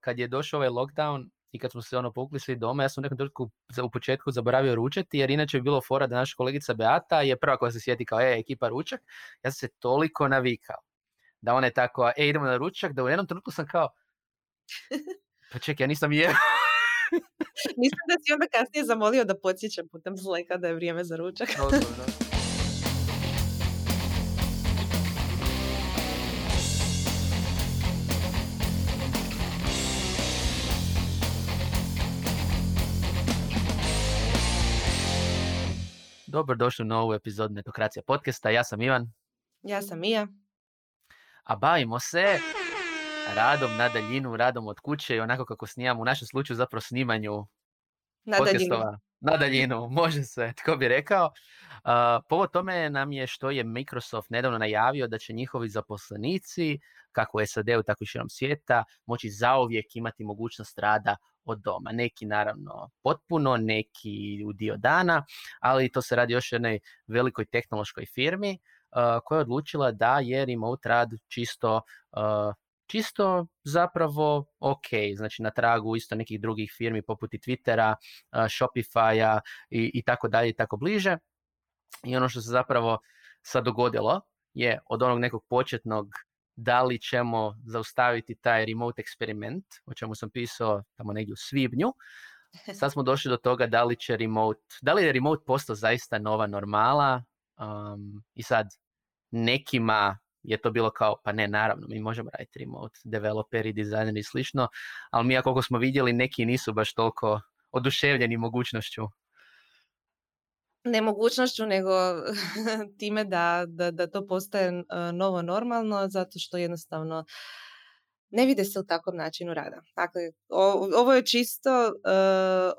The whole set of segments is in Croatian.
kad je došao ovaj lockdown i kad smo se ono povukli svi doma, ja sam u nekom trenutku u početku zaboravio ručati, jer inače bi bilo fora da naša kolegica Beata je prva koja se sjeti kao, e, ekipa ručak. Ja sam se toliko navikao da ona je tako, e, idemo na ručak, da u jednom trenutku sam kao, pa čekaj, ja nisam je. Mislim da si onda kasnije zamolio da podsjećam putem sleka da je vrijeme za ručak. Dobrodošli u novu epizodu Netokracija podcasta. Ja sam Ivan. Ja sam Mija. A bavimo se radom na daljinu, radom od kuće i onako kako snimamo u našem slučaju zapravo snimanju na daljinu. Na daljinu, može se, tko bi rekao. Uh, povod tome nam je što je Microsoft nedavno najavio da će njihovi zaposlenici, kako u SAD-u, tako i širom svijeta, moći zauvijek imati mogućnost rada od doma. Neki naravno potpuno, neki u dio dana, ali to se radi još jednoj velikoj tehnološkoj firmi uh, koja je odlučila da je remote rad čisto uh, čisto zapravo ok, znači na tragu isto nekih drugih firmi poput i Twittera, uh, Shopify-a i, i tako dalje i tako bliže. I ono što se zapravo sad dogodilo je od onog nekog početnog da li ćemo zaustaviti taj remote eksperiment, o čemu sam pisao tamo negdje u svibnju. Sad smo došli do toga da li će remote, da li je remote postao zaista nova normala um, i sad nekima je to bilo kao, pa ne, naravno, mi možemo raditi remote, developeri, dizajneri i slično, ali mi, koliko smo vidjeli, neki nisu baš toliko oduševljeni mogućnošću nemogućnošću nego time da, da, da to postaje e, novo normalno zato što jednostavno ne vide se u takvom načinu rada. Dakle, ovo je čisto uh,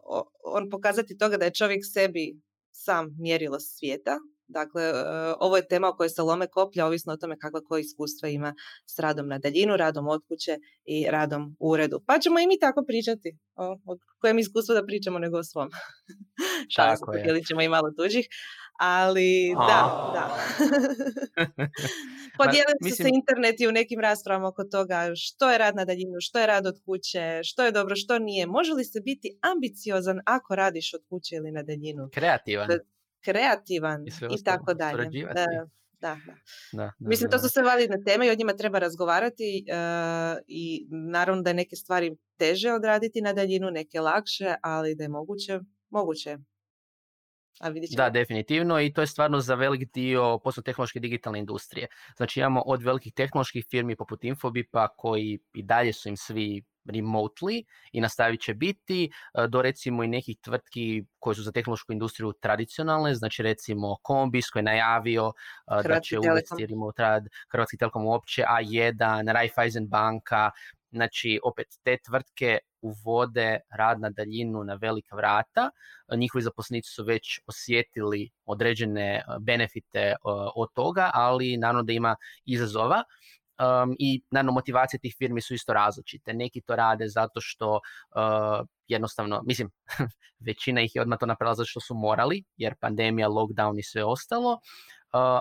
on pokazati toga da je čovjek sebi sam mjerilo svijeta Dakle, e, ovo je tema o kojoj se lome koplja, ovisno o tome kakva koje iskustva ima s radom na daljinu, radom od kuće i radom u uredu. Pa ćemo i mi tako pričati. O, o kojem iskustvu da pričamo nego o svom. Se, podijelit ćemo i malo tuđih. Ali da, da. Podijelili su se interneti u nekim raspravama oko toga što je rad na daljinu, što je rad od kuće, što je dobro, što nije. Može li se biti ambiciozan ako radiš od kuće ili na daljinu? Kreativan kreativan i, tako dalje. Da, da, da. Mislim, to su sve validne teme i o njima treba razgovarati uh, i naravno da je neke stvari teže odraditi na daljinu, neke lakše, ali da je moguće, moguće. A da, definitivno i to je stvarno za velik dio poslovno tehnološke digitalne industrije. Znači imamo od velikih tehnoloških firmi poput Infobipa koji i dalje su im svi remotely i nastavit će biti e, do recimo i nekih tvrtki koje su za tehnološku industriju tradicionalne, znači recimo Kombis koji je najavio e, da će uvesti remote rad, Hrvatski Telekom uopće, A1, Raiffeisen banka, znači opet te tvrtke uvode rad na daljinu na velika vrata, njihovi zaposlenici su već osjetili određene e, benefite od toga, ali naravno da ima izazova um, i naravno motivacije tih firmi su isto različite. Neki to rade zato što uh, jednostavno, mislim, većina ih je odmah to napravila zato što su morali, jer pandemija, lockdown i sve ostalo, uh,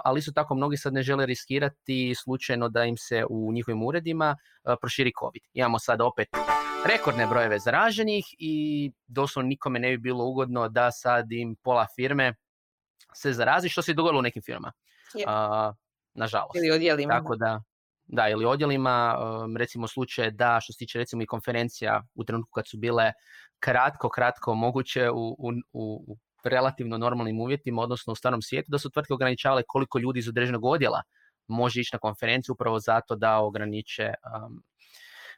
ali isto tako mnogi sad ne žele riskirati slučajno da im se u njihovim uredima uh, proširi COVID. Imamo sad opet rekordne brojeve zaraženih i doslovno nikome ne bi bilo ugodno da sad im pola firme se zarazi, što se dogodilo u nekim firmama. Uh, nažalost. Ili odjelima. Tako da, da, ili odjelima, recimo slučaj da što se tiče recimo i konferencija u trenutku kad su bile kratko, kratko moguće u, u, u relativno normalnim uvjetima, odnosno u starom svijetu, da su tvrtke ograničavale koliko ljudi iz određenog odjela može ići na konferenciju upravo zato da ograniče um,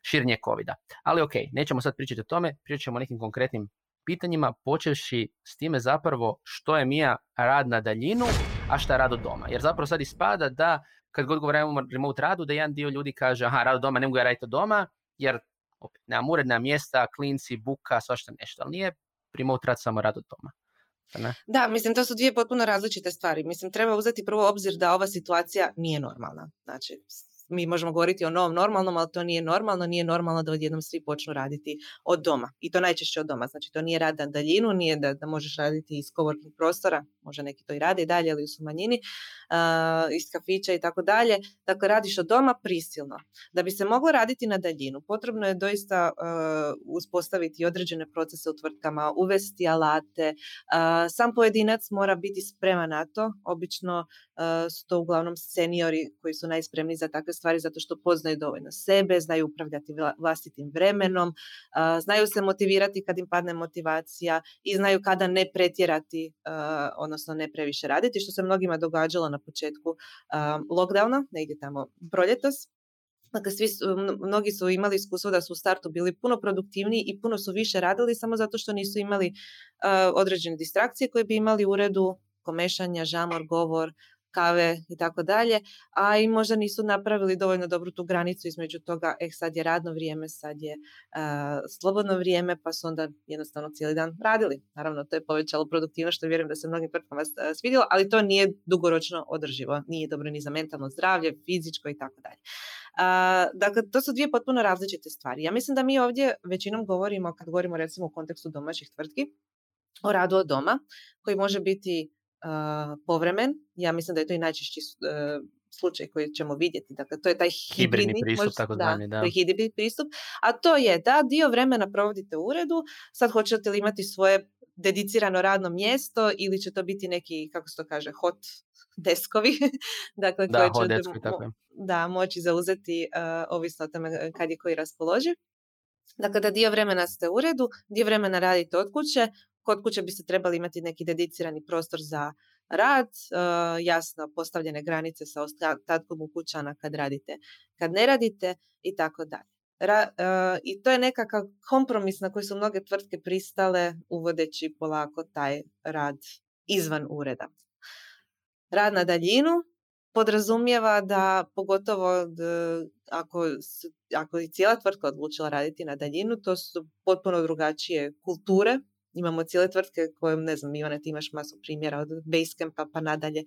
širenje covid. Ali ok, nećemo sad pričati o tome, pričat ćemo o nekim konkretnim pitanjima, počevši s time zapravo što je Mija rad na daljinu, a šta rad od doma. Jer zapravo sad ispada da kad god govorimo o remote radu, da jedan dio ljudi kaže, aha, rad od doma, ne mogu ja raditi doma, jer opet, nemam uredna mjesta, klinci, buka, svašta nešto, ali nije remote rad samo rad od doma. Ne? Da, mislim, to su dvije potpuno različite stvari. Mislim, treba uzeti prvo obzir da ova situacija nije normalna. Znači, mi možemo govoriti o novom normalnom, ali to nije normalno, nije normalno da odjednom svi počnu raditi od doma. I to najčešće od doma. Znači to nije rad na daljinu, nije da, da možeš raditi iz coworking prostora, može neki to i radi i dalje, ali su manjini, uh, iz kafića i tako dalje. Dakle, radiš od doma prisilno. Da bi se moglo raditi na daljinu, potrebno je doista uh, uspostaviti određene procese u tvrtkama, uvesti alate. Uh, sam pojedinac mora biti spreman na to. Obično su to uglavnom seniori koji su najspremniji za takve stvari zato što poznaju dovoljno sebe, znaju upravljati vlastitim vremenom, znaju se motivirati kad im padne motivacija i znaju kada ne pretjerati, odnosno ne previše raditi, što se mnogima događalo na početku lockdowna, negdje tamo proljetos. Dakle, svi su, mnogi su imali iskustvo da su u startu bili puno produktivniji i puno su više radili samo zato što nisu imali određene distrakcije koje bi imali u uredu komešanja, žamor, govor, kave i tako dalje, a i možda nisu napravili dovoljno dobru tu granicu između toga, eh sad je radno vrijeme, sad je uh, slobodno vrijeme, pa su onda jednostavno cijeli dan radili. Naravno, to je povećalo produktivnost, što vjerujem da se mnogim tvrtkama svidjelo, ali to nije dugoročno održivo, nije dobro ni za mentalno zdravlje, fizičko i tako dalje. Dakle, to su dvije potpuno različite stvari. Ja mislim da mi ovdje većinom govorimo, kad govorimo recimo u kontekstu domaćih tvrtki, o radu od doma, koji može biti povremen. Ja mislim da je to i najčešći e, slučaj koji ćemo vidjeti. Dakle, to je taj hibridni, pristup, tako da, da. hibridni pristup. A to je da dio vremena provodite u uredu, sad hoćete li imati svoje dedicirano radno mjesto ili će to biti neki, kako se to kaže, hot deskovi, dakle, da, koje ćete da, moći zauzeti uh, ovisno o tome kad je koji raspoloživ. Dakle, da dio vremena ste u uredu, dio vremena radite od kuće, Kod kuće biste trebali imati neki dedicirani prostor za rad, e, jasno postavljene granice sa ostatkom ukućana kad radite, kad ne radite i tako dalje. E, I to je nekakav kompromis na koji su mnoge tvrtke pristale uvodeći polako taj rad izvan ureda. Rad na daljinu podrazumijeva da pogotovo ako, ako je cijela tvrtka odlučila raditi na daljinu, to su potpuno drugačije kulture imamo cijele tvrtke koje, ne znam, Ivane, ti imaš masu primjera od Basecampa pa nadalje,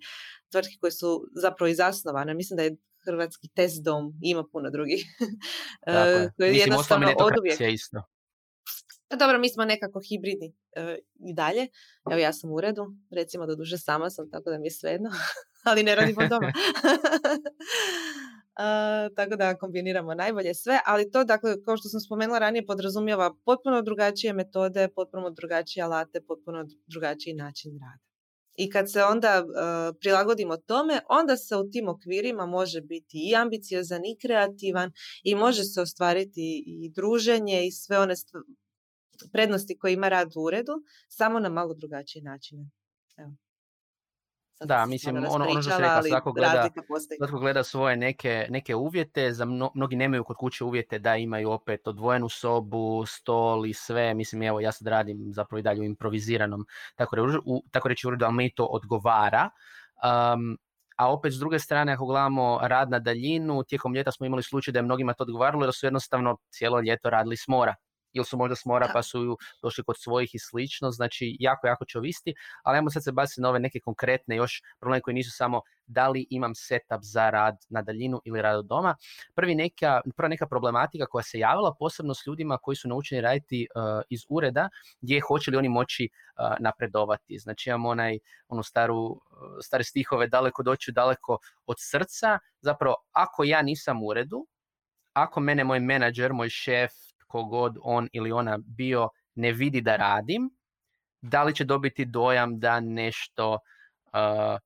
tvrtke koje su zapravo i zasnovane. Mislim da je hrvatski test dom, ima puno drugih. Tako je. jednostavno od uvijek. Isto. Pa dobro, mi smo nekako hibridni e, i dalje. Evo ja sam u uredu, recimo da duže sama sam, tako da mi je svejedno, ali ne radim od doma. tako da kombiniramo najbolje sve, ali to, dakle, kao što sam spomenula ranije, podrazumijeva potpuno drugačije metode, potpuno drugačije alate, potpuno drugačiji način rada. I kad se onda prilagodimo tome, onda se u tim okvirima može biti i ambiciozan i kreativan i može se ostvariti i druženje i sve one prednosti koje ima rad u uredu, samo na malo drugačiji način. Da, mislim, ono, ono što se rekla, svako gleda, svako gleda svoje neke, neke uvjete, za mnogi nemaju kod kuće uvjete da imaju opet odvojenu sobu, stol i sve, mislim, evo, ja sad radim zapravo i dalje u improviziranom, tako, u, tako reći uredu, ali mi to odgovara. Um, a opet s druge strane ako gledamo rad na daljinu, tijekom ljeta smo imali slučaj da je mnogima to odgovaralo da su jednostavno cijelo ljeto radili s mora ili su možda s mora pa su došli kod svojih i slično, znači jako, jako će ovisiti, ali ajmo sad se baciti na ove neke konkretne još probleme koji nisu samo da li imam setup za rad na daljinu ili rad od doma. Prvi neka, prva neka problematika koja se javila posebno s ljudima koji su naučeni raditi uh, iz ureda gdje hoće li oni moći uh, napredovati. Znači imamo onaj, onu staru, uh, stare stihove daleko doći, daleko od srca. Zapravo ako ja nisam u uredu, ako mene moj menadžer, moj šef, kogod on ili ona bio ne vidi da radim, da li će dobiti dojam da nešto uh,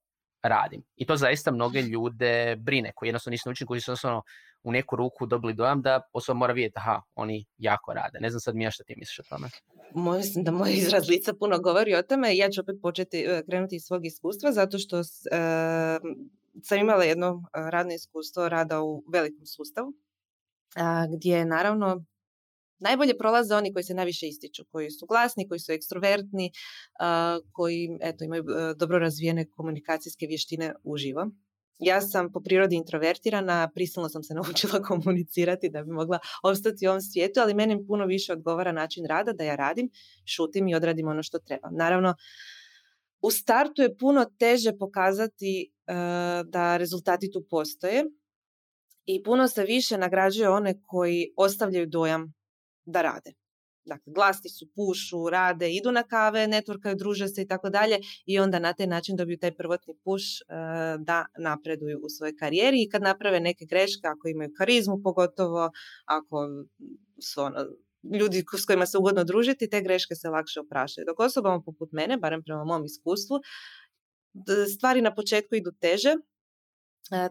radim. I to zaista mnoge ljude brine, koji jednostavno nisu naučeni, koji su jednostavno u neku ruku dobili dojam da osoba mora vidjeti, aha, oni jako rade. Ne znam sad mi ja što ti misliš o tome. Mislim da moj izraz lica puno govori o tome. Ja ću opet početi uh, krenuti iz svog iskustva, zato što uh, sam imala jedno radno iskustvo rada u velikom sustavu, gdje naravno najbolje prolaze oni koji se najviše ističu, koji su glasni, koji su ekstrovertni, koji eto, imaju e, dobro razvijene komunikacijske vještine uživo. Ja sam po prirodi introvertirana, prisilno sam se naučila komunicirati da bi mogla ostati u ovom svijetu, ali meni puno više odgovara način rada da ja radim, šutim i odradim ono što treba. Naravno, u startu je puno teže pokazati e, da rezultati tu postoje, i puno se više nagrađuje one koji ostavljaju dojam da rade. Dakle, glasni su, pušu, rade, idu na kave, networkaju, druže se i tako dalje i onda na taj način dobiju taj prvotni puš e, da napreduju u svojoj karijeri i kad naprave neke greške, ako imaju karizmu pogotovo, ako su ono, ljudi s kojima se ugodno družiti, te greške se lakše oprašaju. Dok osobama poput mene, barem prema mom iskustvu, stvari na početku idu teže,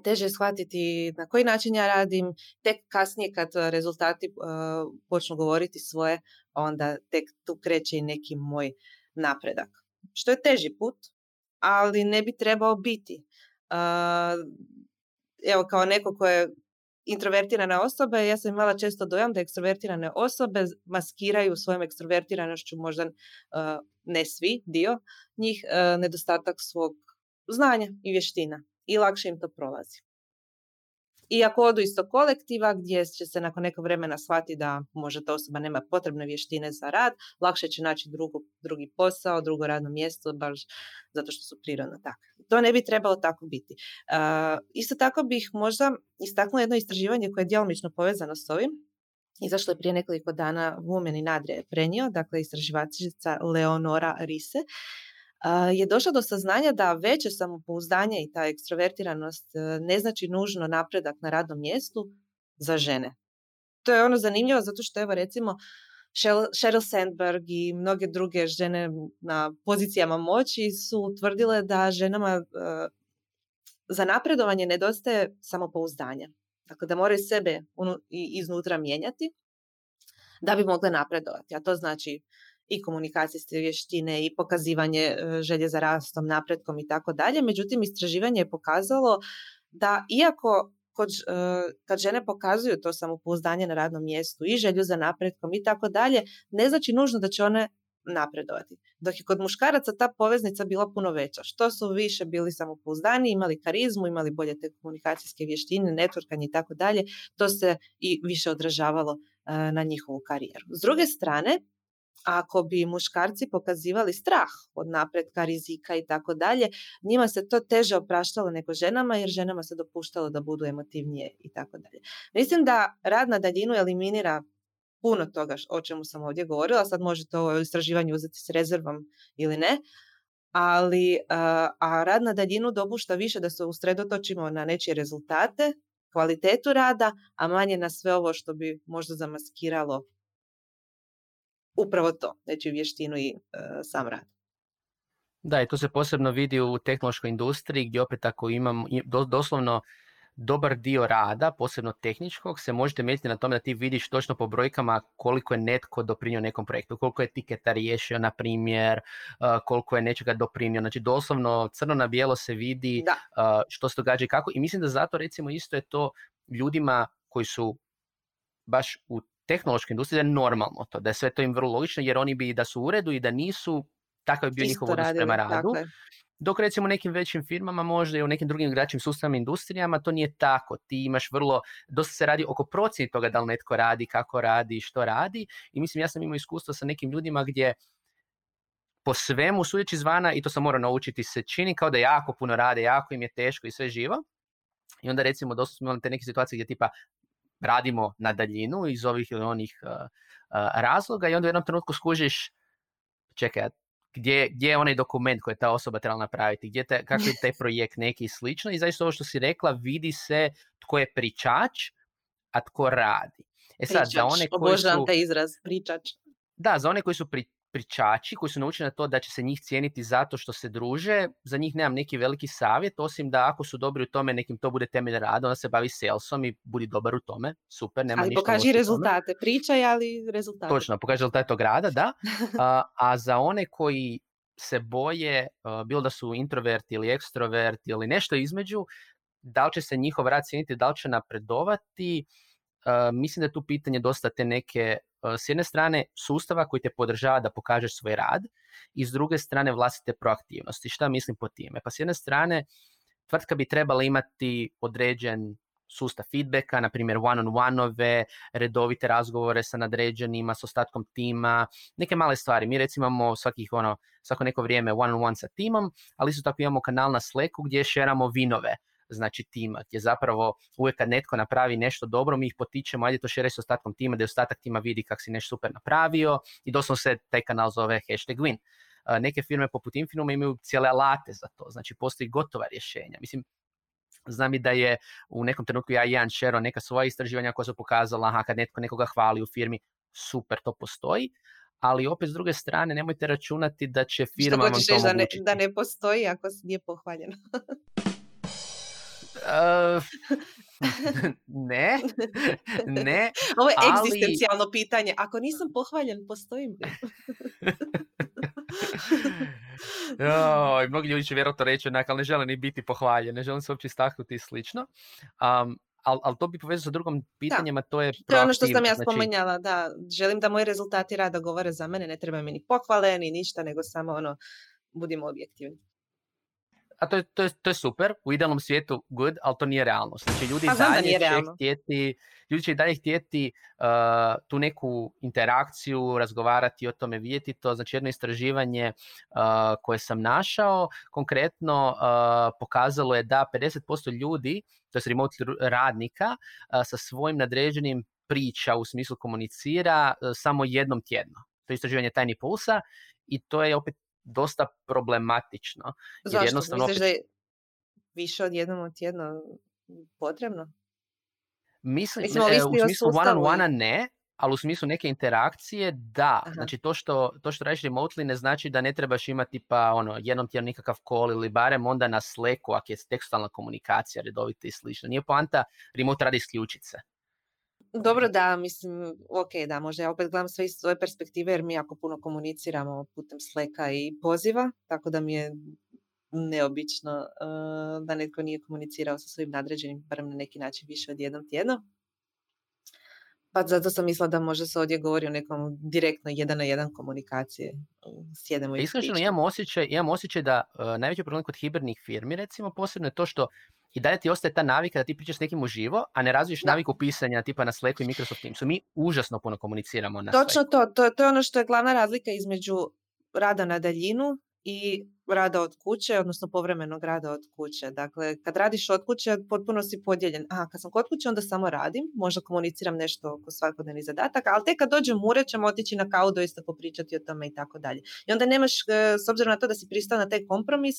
teže shvatiti na koji način ja radim, tek kasnije kad rezultati počnu govoriti svoje, onda tek tu kreće i neki moj napredak. Što je teži put, ali ne bi trebao biti. Evo, kao neko ko je introvertirana osoba, ja sam imala često dojam da ekstrovertirane osobe maskiraju svojom ekstrovertiranošću, možda ne svi, dio njih, nedostatak svog znanja i vještina i lakše im to prolazi. I ako odu iz tog kolektiva gdje će se nakon nekog vremena shvatiti da možda ta osoba nema potrebne vještine za rad, lakše će naći drugu, drugi posao, drugo radno mjesto, baš zato što su prirodno takvi. To ne bi trebalo tako biti. Uh, isto tako bih možda istaknula jedno istraživanje koje je djelomično povezano s ovim. Izašlo je prije nekoliko dana Women in Adria prenio, dakle istraživačica Leonora Rise je došla do saznanja da veće samopouzdanje i ta ekstrovertiranost e, ne znači nužno napredak na radnom mjestu za žene. To je ono zanimljivo zato što evo recimo Sheryl Sandberg i mnoge druge žene na pozicijama moći su utvrdile da ženama e, za napredovanje nedostaje samopouzdanja. Dakle, da moraju sebe iznutra mijenjati da bi mogle napredovati. A to znači i komunikacijske vještine i pokazivanje e, želje za rastom, napretkom i tako dalje. Međutim, istraživanje je pokazalo da iako kod, e, kad žene pokazuju to samopouzdanje na radnom mjestu i želju za napretkom i tako dalje, ne znači nužno da će one napredovati. Dok je kod muškaraca ta poveznica bila puno veća. Što su više bili samopouzdani, imali karizmu, imali bolje te komunikacijske vještine, networkanje i tako dalje, to se i više odražavalo e, na njihovu karijeru. S druge strane, ako bi muškarci pokazivali strah od napretka, rizika i tako dalje, njima se to teže opraštalo nego ženama jer ženama se dopuštalo da budu emotivnije i tako dalje. Mislim da rad na daljinu eliminira puno toga o čemu sam ovdje govorila, sad možete ovo istraživanje uzeti s rezervom ili ne, ali a rad na daljinu dopušta više da se usredotočimo na nečije rezultate, kvalitetu rada, a manje na sve ovo što bi možda zamaskiralo upravo to, znači vještinu i e, sam rad. Da, i to se posebno vidi u tehnološkoj industriji gdje opet ako imam doslovno dobar dio rada, posebno tehničkog, se možete mjeriti na tome da ti vidiš točno po brojkama koliko je netko doprinio nekom projektu, koliko je tiketa riješio, na primjer, e, koliko je nečega doprinio. Znači doslovno crno na bijelo se vidi da. E, što se događa i kako. I mislim da zato recimo isto je to ljudima koji su baš u tehnološke industrije je normalno to, da je sve to im vrlo logično, jer oni bi da su u uredu i da nisu, takav bi bio njihov odnos prema radu. Dok recimo u nekim većim firmama, možda i u nekim drugim igračim sustavima industrijama, to nije tako. Ti imaš vrlo, dosta se radi oko procjeni toga da li netko radi, kako radi, što radi. I mislim, ja sam imao iskustvo sa nekim ljudima gdje po svemu, sudeći zvana, i to sam morao naučiti, se čini kao da jako puno rade, jako im je teško i sve živo. I onda recimo dosta smo imali te neke situacije gdje tipa radimo na daljinu iz ovih ili onih uh, uh, razloga i onda u jednom trenutku skužiš, čekaj, gdje, gdje je onaj dokument koji je ta osoba trebala napraviti, gdje te, kako je taj projekt neki i slično i zaista ovo što si rekla, vidi se tko je pričač, a tko radi. E sad, pričač, za one koji su... taj izraz, pričač. Da, za one koji su pri, pričači koji su naučeni na to da će se njih cijeniti zato što se druže, za njih nemam neki veliki savjet, osim da ako su dobri u tome, nekim to bude temelj rada, onda se bavi salesom i budi dobar u tome, super, nema ali ništa. Ali pokaži rezultate, pričaj, ali rezultate. Točno, pokaži rezultate tog rada, da. A, a za one koji se boje, bilo da su introverti ili ekstroverti ili nešto između, da li će se njihov rad cijeniti, da li će napredovati, mislim da je tu pitanje dosta te neke s jedne strane sustava koji te podržava da pokažeš svoj rad i s druge strane vlastite proaktivnosti. Šta mislim po time? Pa s jedne strane tvrtka bi trebala imati određen sustav feedbacka, na primjer one-on-one-ove, redovite razgovore sa nadređenima, s ostatkom tima, neke male stvari. Mi recimo imamo svakih, ono, svako neko vrijeme one-on-one sa timom, ali isto tako imamo kanal na Slacku gdje šeramo vinove znači tima, gdje zapravo uvijek kad netko napravi nešto dobro, mi ih potičemo, ajde to šire s ostatkom tima, da ostatak tima vidi kak si nešto super napravio i doslovno se taj kanal zove hashtag win. Neke firme poput Infinuma imaju cijele alate za to, znači postoji gotova rješenja. Mislim, Znam i da je u nekom trenutku ja jedan šero neka svoja istraživanja koja su pokazala, aha, kad netko nekoga hvali u firmi, super, to postoji, ali opet s druge strane nemojte računati da će firma vam to da ne, da ne postoji ako nije pohvaljeno? uh, ne, ne. Ovo je ali... egzistencijalno pitanje. Ako nisam pohvaljen, postojim li? Joj, mnogi ljudi će vjerojatno reći onak, ali ne žele ni biti pohvaljen, ne želim se uopće istaknuti i slično. Um, ali al to bi povezao sa drugim pitanjima, to je To je ono što sam ja znači spomenjala, da. Želim da moji rezultati rada govore za mene, ne treba mi ni pohvale, ni ništa, nego samo ono, budimo objektivni a to je, to, je, to je super, u idealnom svijetu good, ali to nije realnost. Znači ljudi, pa dalje će htjeti, ljudi će dalje htjeti uh, tu neku interakciju, razgovarati o tome, vidjeti to. Znači jedno istraživanje uh, koje sam našao konkretno uh, pokazalo je da 50% ljudi, to je remote radnika, sa svojim nadređenim priča u smislu komunicira samo jednom tjedno. To je istraživanje tajni pulsa i to je opet dosta problematično. Zašto? Jednostavno Misliš da je više od jednom od tjedno potrebno? Mislim, Mislim e, u smislu one on one ne, ali u smislu neke interakcije da. Aha. Znači to što, to što radiš remotely ne znači da ne trebaš imati pa ono jednom tjedno nikakav call ili barem onda na Slacku ako je tekstualna komunikacija redovita i slično. Nije poanta remote radi isključice. Dobro da, mislim, ok, da, možda ja opet gledam sve iz svoje perspektive jer mi jako puno komuniciramo putem sleka i poziva, tako da mi je neobično uh, da netko nije komunicirao sa svojim nadređenim, barem na neki način više od jednom tjedno. Pa zato sam mislila da možda se ovdje govori o nekom direktno jedan na jedan komunikacije. Sjedemo i Iskreno imam osjećaj, imam osjećaj da uh, najveći problem kod hibridnih firmi recimo posebno je to što i dalje ti ostaje ta navika da ti pričaš s nekim uživo, a ne razviješ naviku pisanja tipa na Slacku i Microsoft Teamsu. Mi užasno puno komuniciramo na Točno to, to, to je ono što je glavna razlika između rada na daljinu i rada od kuće, odnosno povremenog rada od kuće. Dakle, kad radiš od kuće, potpuno si podijeljen. Aha, kad sam kod kuće, onda samo radim, možda komuniciram nešto oko svakodnevnih zadataka, ali tek kad dođem ure, ćemo otići na kavu, doista popričati o tome i tako dalje. I onda nemaš, e, s obzirom na to da si pristao na taj kompromis,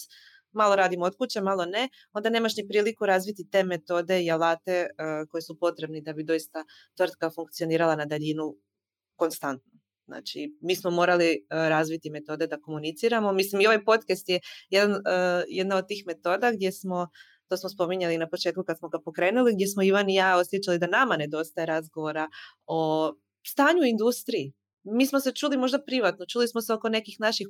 malo radimo od kuće, malo ne, onda nemaš ni priliku razviti te metode i alate uh, koje su potrebni da bi doista tvrtka funkcionirala na daljinu konstantno. Znači, mi smo morali uh, razviti metode da komuniciramo. Mislim, i ovaj podcast je jedan, uh, jedna od tih metoda gdje smo, to smo spominjali na početku kad smo ga pokrenuli, gdje smo Ivan i ja osjećali da nama nedostaje razgovora o stanju industriji. Mi smo se čuli možda privatno, čuli smo se oko nekih naših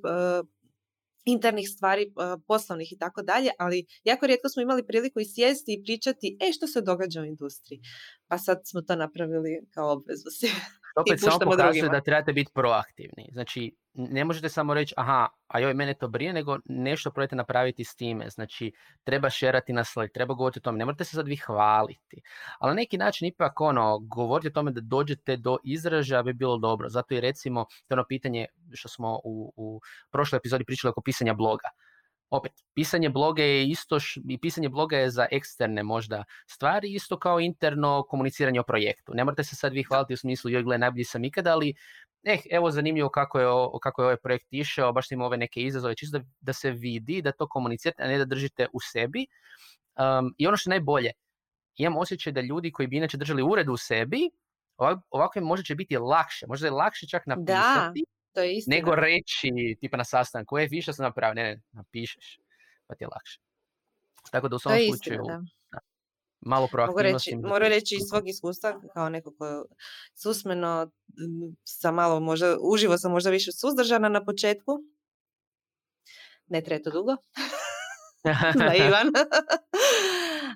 internih stvari, poslovnih i tako dalje, ali jako rijetko smo imali priliku i sjesti i pričati, e, što se događa u industriji. Pa sad smo to napravili kao obvezu. Opet samo pokazuje da trebate biti proaktivni. Znači, ne možete samo reći, aha, a joj, mene to brije, nego nešto probajte napraviti s time. Znači, treba šerati na Slack, treba govoriti o tome. Ne morate se sad vi hvaliti. Ali na neki način ipak ono, govoriti o tome da dođete do izražaja bi bilo dobro. Zato i recimo, to ono pitanje što smo u, u prošloj epizodi pričali oko pisanja bloga opet, pisanje bloga je isto, i pisanje bloga je za eksterne možda stvari, isto kao interno komuniciranje o projektu. Ne morate se sad vi hvaliti u smislu, joj gle, najbolji sam ikada, ali eh, evo zanimljivo kako je, kako je ovaj projekt išao, baš ima ove neke izazove, čisto da, da se vidi, da to komunicirate, a ne da držite u sebi. Um, I ono što je najbolje, imam osjećaj da ljudi koji bi inače držali ured u sebi, ovako možda će biti lakše, možda je lakše čak napisati, to je istina. Nego reći, tipa na sastanku, je više sam napravio, ne, ne, napišeš, pa ti je lakše. Tako da u svom slučaju, da. malo proaktivnosti. Moram reći iz svog iskustva, kao neko ko je susmeno, sa malo možda, uživo sam možda više suzdržana na početku. Ne treba to dugo. na Ivan.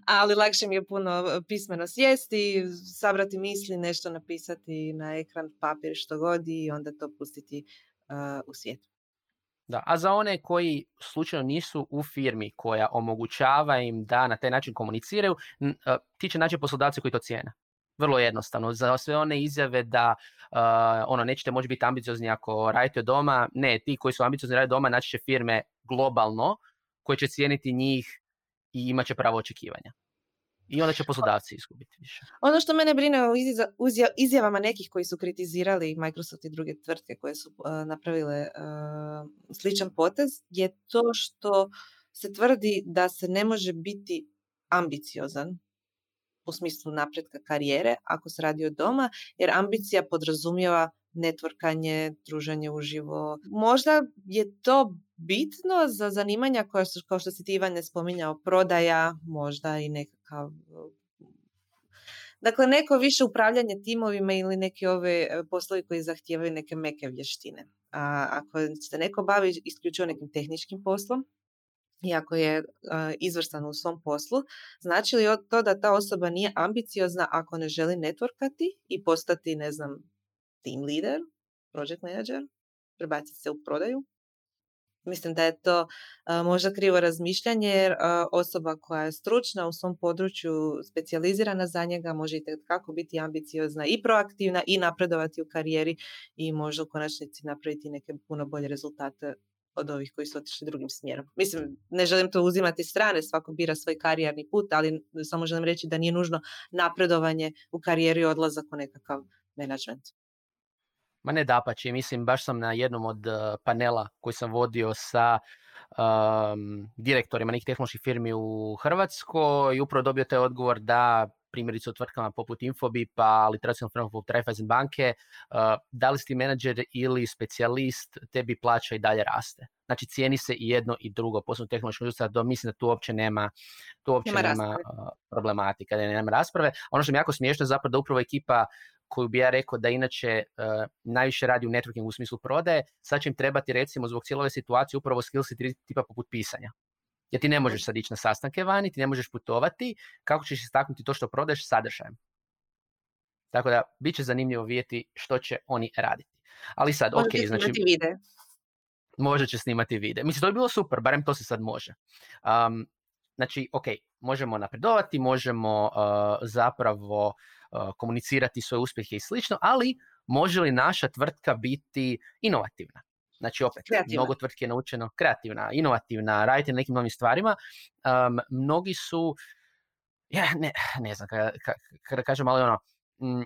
Ali lakše mi je puno pismeno sjesti, sabrati misli, nešto napisati na ekran, papir, što god i onda to pustiti uh, u svijetu. Da, a za one koji slučajno nisu u firmi koja omogućava im da na taj način komuniciraju, ti će naći poslodavci koji to cijene. Vrlo jednostavno. Za sve one izjave da uh, ono nećete moći biti ambiciozni ako radite doma, ne, ti koji su ambiciozni raditi doma naći će firme globalno koje će cijeniti njih i imat će pravo očekivanja. I onda će poslodavci izgubiti više. Ono što mene brine o izjavama nekih koji su kritizirali Microsoft i druge tvrtke koje su napravile sličan potez je to što se tvrdi da se ne može biti ambiciozan u smislu napretka karijere ako se radi od doma, jer ambicija podrazumijeva netvorkanje, druženje uživo. Možda je to bitno za zanimanja koja su, kao što si ti Ivan spominjao, prodaja, možda i nekakav Dakle, neko više upravljanje timovima ili neki ove e, poslovi koji zahtijevaju neke meke vještine. A ako se neko bavi isključivo nekim tehničkim poslom, i ako je izvrstan u svom poslu, znači li to da ta osoba nije ambiciozna ako ne želi networkati i postati, ne znam, team leader, project manager, prebaciti se u prodaju? Mislim da je to možda krivo razmišljanje jer osoba koja je stručna u svom području, specijalizirana za njega, može kako biti ambiciozna i proaktivna i napredovati u karijeri i možda u konačnici napraviti neke puno bolje rezultate od ovih koji su otišli drugim smjerom. Mislim, ne želim to uzimati strane, svako bira svoj karijerni put, ali samo želim reći da nije nužno napredovanje u karijeri odlazak u nekakav menadžment. Ma ne dapače, mislim, baš sam na jednom od eh, panela koji sam vodio sa um, direktorima nekih tehnoloških firmi u Hrvatskoj i upravo dobio taj odgovor da primjerice u tvrtkama poput Infobipa, ali tradicionalno firma poput Raiffeisen banke, uh, da li si ti menadžer ili specijalist, tebi plaća i dalje raste. Znači cijeni se i jedno i drugo, posebno tehnološka industrija, do mislim da tu uopće nema, tu uopće nema, nema uh, problematika, da nema rasprave. Ono što mi jako smiješno je zapravo da upravo ekipa koju bi ja rekao da inače uh, najviše radi u networkingu u smislu prodaje, sad će im trebati recimo zbog cijele ove situacije upravo skillsi tipa poput pisanja. Jer ti ne možeš sad ići na sastanke vani, ti ne možeš putovati, kako ćeš istaknuti to što prodaješ sadržajem. Tako da, bit će zanimljivo vidjeti što će oni raditi. Ali sad, ok, znači... Vide. Može će snimati vide. Mislim, to bi bilo super, barem to se sad može. Um, znači, ok, možemo napredovati, možemo uh, zapravo uh, komunicirati svoje uspjehe i slično, ali može li naša tvrtka biti inovativna? Znači opet, kreativna. mnogo tvrtki je naučeno kreativna, inovativna, raditi na nekim novim stvarima. Um, mnogi su, ja ne, ne znam kada, kada kažem, ali ono, m,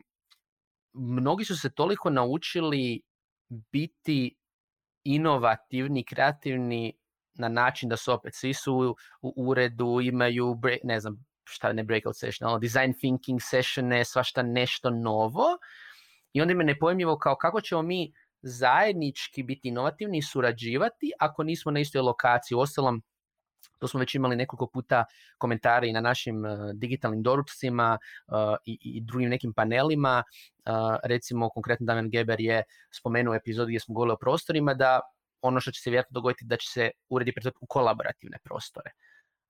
mnogi su se toliko naučili biti inovativni, kreativni na način da su opet, svi su u uredu, imaju, ne znam, šta ne breakout session, ono, design thinking sessione, svašta nešto novo. I onda mi je nepojmljivo kao kako ćemo mi zajednički biti inovativni i surađivati ako nismo na istoj lokaciji. Uostalom, to smo već imali nekoliko puta komentare i na našim uh, digitalnim doručcima uh, i, i, drugim nekim panelima. Uh, recimo, konkretno Damien Geber je spomenuo epizod gdje smo govorili o prostorima da ono što će se vjerojatno dogoditi da će se uredi u kolaborativne prostore.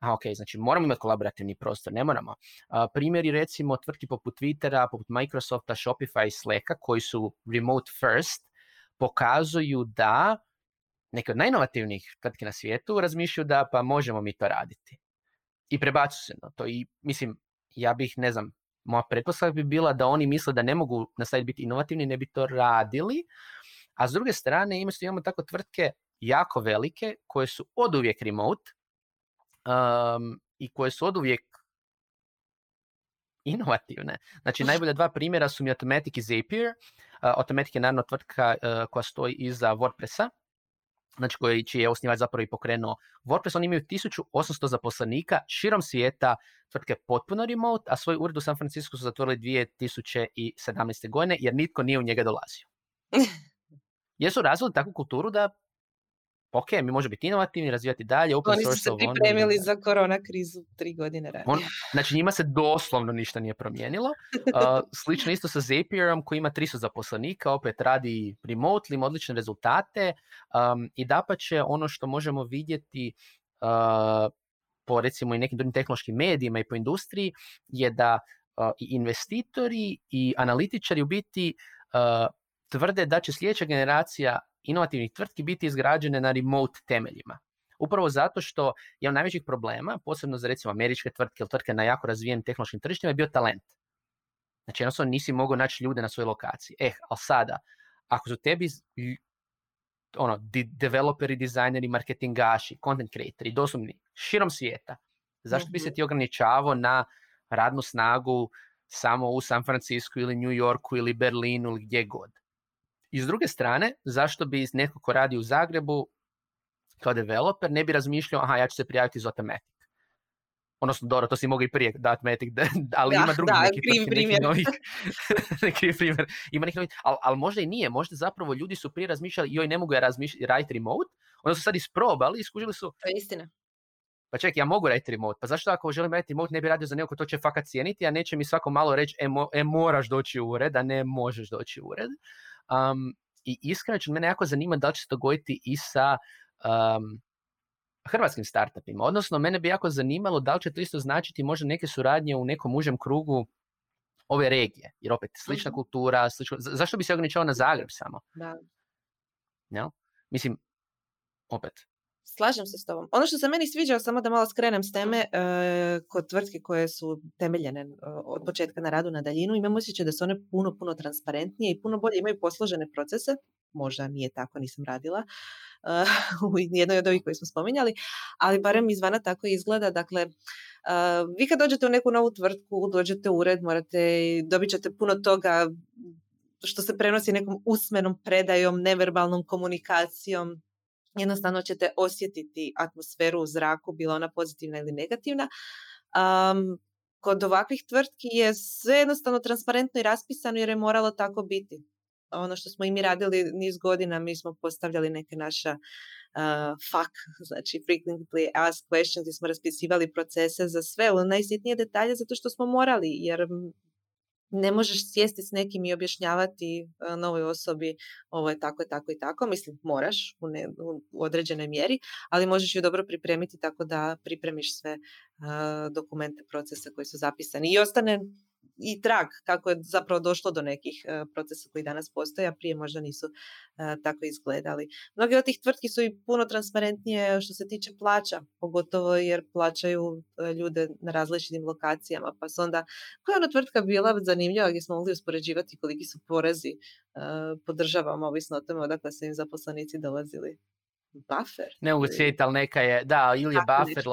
A ok, znači moramo imati kolaborativni prostor, ne moramo. Uh, primjeri recimo tvrtki poput Twittera, poput Microsofta, Shopify i Slacka koji su remote first, pokazuju da neke od najinovativnijih tvrtki na svijetu razmišljaju da pa možemo mi to raditi. I prebacuju se na to. I mislim, ja bih, ne znam, moja pretpostavka bi bila da oni misle da ne mogu nastaviti biti inovativni, ne bi to radili. A s druge strane imamo, imamo tako tvrtke jako velike koje su od uvijek remote um, i koje su od uvijek inovativne. Znači, najbolja dva primjera su mi Automatic i Zapier. Automatic je naravno tvrtka e, koja stoji iza WordPressa, znači koji, čiji je osnivač zapravo i pokrenuo WordPress. Oni imaju 1800 zaposlenika širom svijeta, tvrtke potpuno remote, a svoj ured u San Francisco su zatvorili 2017. godine jer nitko nije u njega dolazio. Jesu razvili takvu kulturu da ok, mi možemo biti inovativni, razvijati dalje, open Oni su se pripremili za korona krizu tri godine ranije. On, znači njima se doslovno ništa nije promijenilo. Uh, slično isto sa Zapierom koji ima 300 zaposlenika, opet radi remotely, ima odlične rezultate um, i dapače ono što možemo vidjeti uh, po recimo i nekim drugim tehnološkim medijima i po industriji je da uh, i investitori i analitičari u biti uh, tvrde da će sljedeća generacija inovativnih tvrtki biti izgrađene na remote temeljima. Upravo zato što je od najvećih problema, posebno za recimo američke tvrtke ili tvrtke na jako razvijenim tehnološkim tržištima, je bio talent. Znači jednostavno nisi mogao naći ljude na svojoj lokaciji. Eh, ali sada, ako su tebi ono, developeri, dizajneri, marketingaši, content creatori, doslovni, širom svijeta, Zašto bi se mhm. ti ograničavao na radnu snagu samo u San Francisco ili New Yorku ili Berlinu ili gdje god? I s druge strane, zašto bi netko ko radi u Zagrebu kao developer ne bi razmišljao, aha, ja ću se prijaviti za Automatic. Odnosno, dobro, to si mogli prije dati Matic, ali ima drugi da, neki, kriv primjer. novih, kriv primjer. Ima neki novih, ali, ali možda i nije, možda zapravo ljudi su prije razmišljali, joj, ne mogu ja razmišljati, raditi remote, onda su sad isprobali i skužili su... To je istina. Pa čekaj, ja mogu raditi remote. Pa zašto ako želim raditi remote ne bi radio za neko to će fakat cijeniti, a neće mi svako malo reći e, e moraš doći u ured, a ne možeš doći u ured. Um, I iskreno će mene jako zanima da li će se dogoditi i sa um, hrvatskim startupima. Odnosno, mene bi jako zanimalo da li će to isto značiti možda neke suradnje u nekom užem krugu ove regije. Jer opet, slična mhm. kultura, slično, zašto bi se ograničavao na Zagreb samo? Da. Ja? Mislim, opet, Slažem se s tobom. Ono što se meni sviđa, samo da malo skrenem s teme, e, kod tvrtke koje su temeljene e, od početka na radu na daljinu, imamo osjećaj da su one puno, puno transparentnije i puno bolje imaju posložene procese. Možda nije tako, nisam radila e, u jednoj od ovih koji smo spominjali, ali barem izvana tako izgleda. Dakle, vi kad dođete u neku novu tvrtku, dođete u ured, morate, dobit ćete puno toga što se prenosi nekom usmenom predajom, neverbalnom komunikacijom, jednostavno ćete osjetiti atmosferu u zraku, bila ona pozitivna ili negativna. Um, kod ovakvih tvrtki je sve jednostavno transparentno i raspisano jer je moralo tako biti. Ono što smo i mi radili niz godina, mi smo postavljali neke naša uh, fuck, znači frequently asked questions, gdje smo raspisivali procese za sve u najsitnije detalje zato što smo morali, jer ne možeš sjesti s nekim i objašnjavati e, novoj osobi ovo je tako tako i tako. Mislim, moraš u, ne, u određenoj mjeri, ali možeš ju dobro pripremiti tako da pripremiš sve uh, dokumente, procese koji su zapisani i ostane i trag kako je zapravo došlo do nekih e, procesa koji danas postoje, a prije možda nisu e, tako izgledali. Mnoge od tih tvrtki su i puno transparentnije što se tiče plaća, pogotovo jer plaćaju e, ljude na različitim lokacijama, pa su onda, koja je ona tvrtka bila zanimljiva gdje smo mogli uspoređivati koliki su porezi po državama, ovisno o tome odakle su im zaposlenici dolazili. Buffer. Ne mogu ali neka je, da, ili je Buffer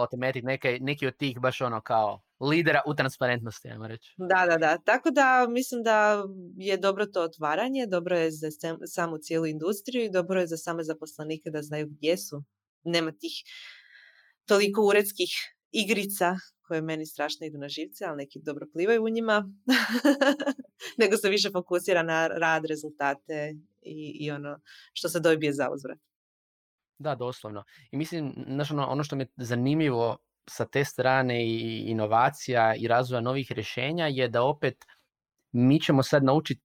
neka, neki od tih baš ono kao lidera u transparentnosti, ajmo reći. Da, da, da. Tako da mislim da je dobro to otvaranje, dobro je za samu cijelu industriju i dobro je za same zaposlenike da znaju gdje su. Nema tih toliko uredskih igrica koje meni strašno idu na živce, ali neki dobro plivaju u njima, nego se više fokusira na rad, rezultate i, i ono što se dobije za uzvrat. Da, doslovno. I mislim, znaš, ono, ono što mi je zanimljivo sa te strane i inovacija i razvoja novih rješenja je da opet mi ćemo sad naučiti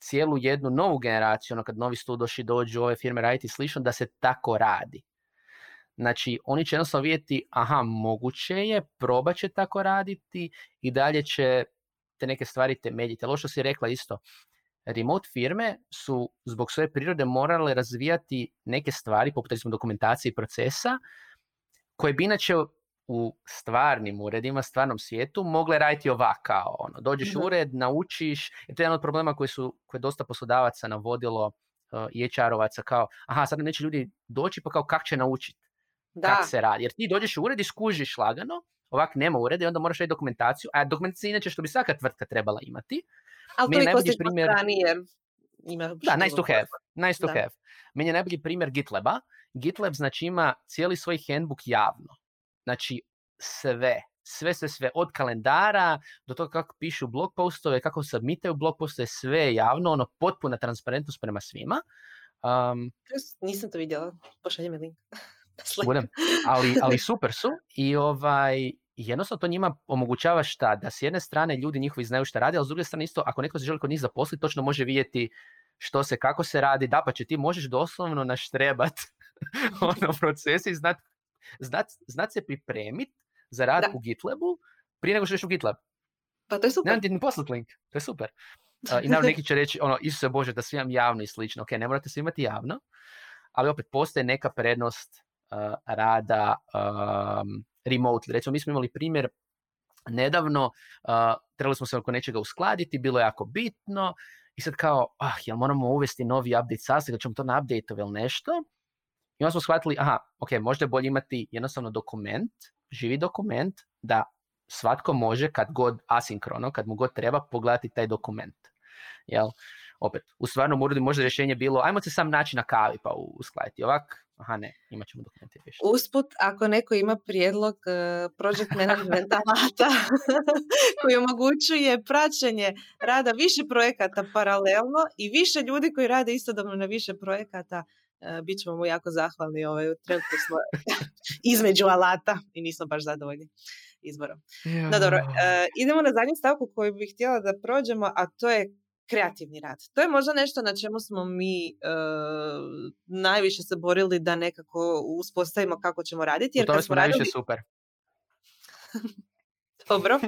cijelu jednu novu generaciju, ono kad novi studoši dođu, ove firme raditi slično, da se tako radi. Znači, oni će jednostavno vidjeti, aha, moguće je, probat će tako raditi i dalje će te neke stvari temeljiti. Ali što si rekla isto, remote firme su zbog svoje prirode morale razvijati neke stvari, poput recimo dokumentacije i procesa, koje bi inače u stvarnim uredima, stvarnom svijetu mogle raditi ovako, ono, dođeš u ured, naučiš, i to je jedan od problema koji su, koje je dosta poslodavaca navodilo uh, i HR-ovaca kao, aha, sad neće ljudi doći, pa kao kak će naučiti, kak se radi, jer ti dođeš u ured i skužiš lagano, ovak nema urede i onda moraš raditi dokumentaciju, a dokumentacija inače što bi svaka tvrtka trebala imati. Ali to je najbolji primjer... jer ima da, nice to have. Nice to have. Meni je najbolji primjer GitLaba, GitLab znači ima cijeli svoj handbook javno. Znači sve, sve, sve, sve, od kalendara do toga kako pišu blog postove, kako submitaju blog postove, sve je javno, ono potpuna transparentnost prema svima. Um, Nisam to vidjela, pošalji mi link. Budem, ali, ali super su i ovaj, jednostavno to njima omogućava šta? Da s jedne strane ljudi njihovi znaju šta radi, ali s druge strane isto ako neko se želi kod njih zaposliti, točno može vidjeti što se, kako se radi, da pa će ti možeš doslovno naštrebat ono procesi, znat, znat, znat se pripremit za rad u GitLabu prije nego što ješ u GitLab. Pa to je super. Nemam ti ni poslat link, to je super. Uh, I naravno neki će reći, ono, Isuse Bože, da svi imam javno i slično. Ok, ne morate svi imati javno, ali opet postoje neka prednost uh, rada um, remote. Recimo, mi smo imali primjer nedavno, uh, trebali smo se oko nečega uskladiti, bilo je jako bitno i sad kao, ah, jel moramo uvesti novi update sastav, ćemo to na update ili nešto? I onda smo shvatili, aha, ok, možda je bolje imati jednostavno dokument, živi dokument, da svatko može kad god asinkrono, kad mu god treba pogledati taj dokument. Jel? Opet, u stvarnom uredu možda rješenje bilo, ajmo se sam naći na kavi pa uskladiti. Ovak, aha ne, imat ćemo dokumente više. Usput, ako neko ima prijedlog uh, project management alata koji omogućuje praćenje rada više projekata paralelno i više ljudi koji rade istodobno na više projekata, uh, bit ćemo mu jako zahvalni. Ovaj, trenutno smo između alata i nismo baš zadovoljni izborom. No dobro, uh, idemo na zadnju stavku koju bih htjela da prođemo, a to je kreativni rad. To je možda nešto na čemu smo mi uh, najviše se borili da nekako uspostavimo kako ćemo raditi. Jer U tome smo najviše super. Dobro,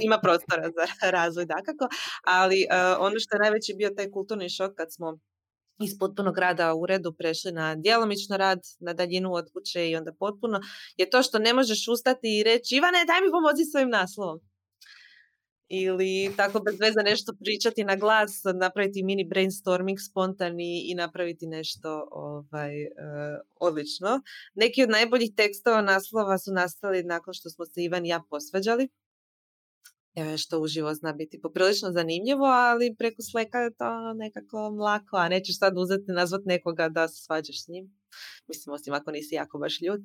ima prostora za razvoj dakako, ali uh, ono što je najveći bio taj kulturni šok kad smo iz potpunog rada u uredu prešli na djelomično rad, na daljinu od kuće i onda potpuno, je to što ne možeš ustati i reći Ivane, daj mi pomozi svojim naslovom ili tako bez veze nešto pričati na glas, napraviti mini brainstorming spontani i napraviti nešto ovaj, uh, odlično. Neki od najboljih tekstova naslova su nastali nakon što smo se Ivan i ja posvađali, što uživo zna biti poprilično zanimljivo, ali preko sleka je to nekako mlako, a nećeš sad uzeti nazvat nekoga da se svađaš s njim. Mislim, osim ako nisi jako baš ljud.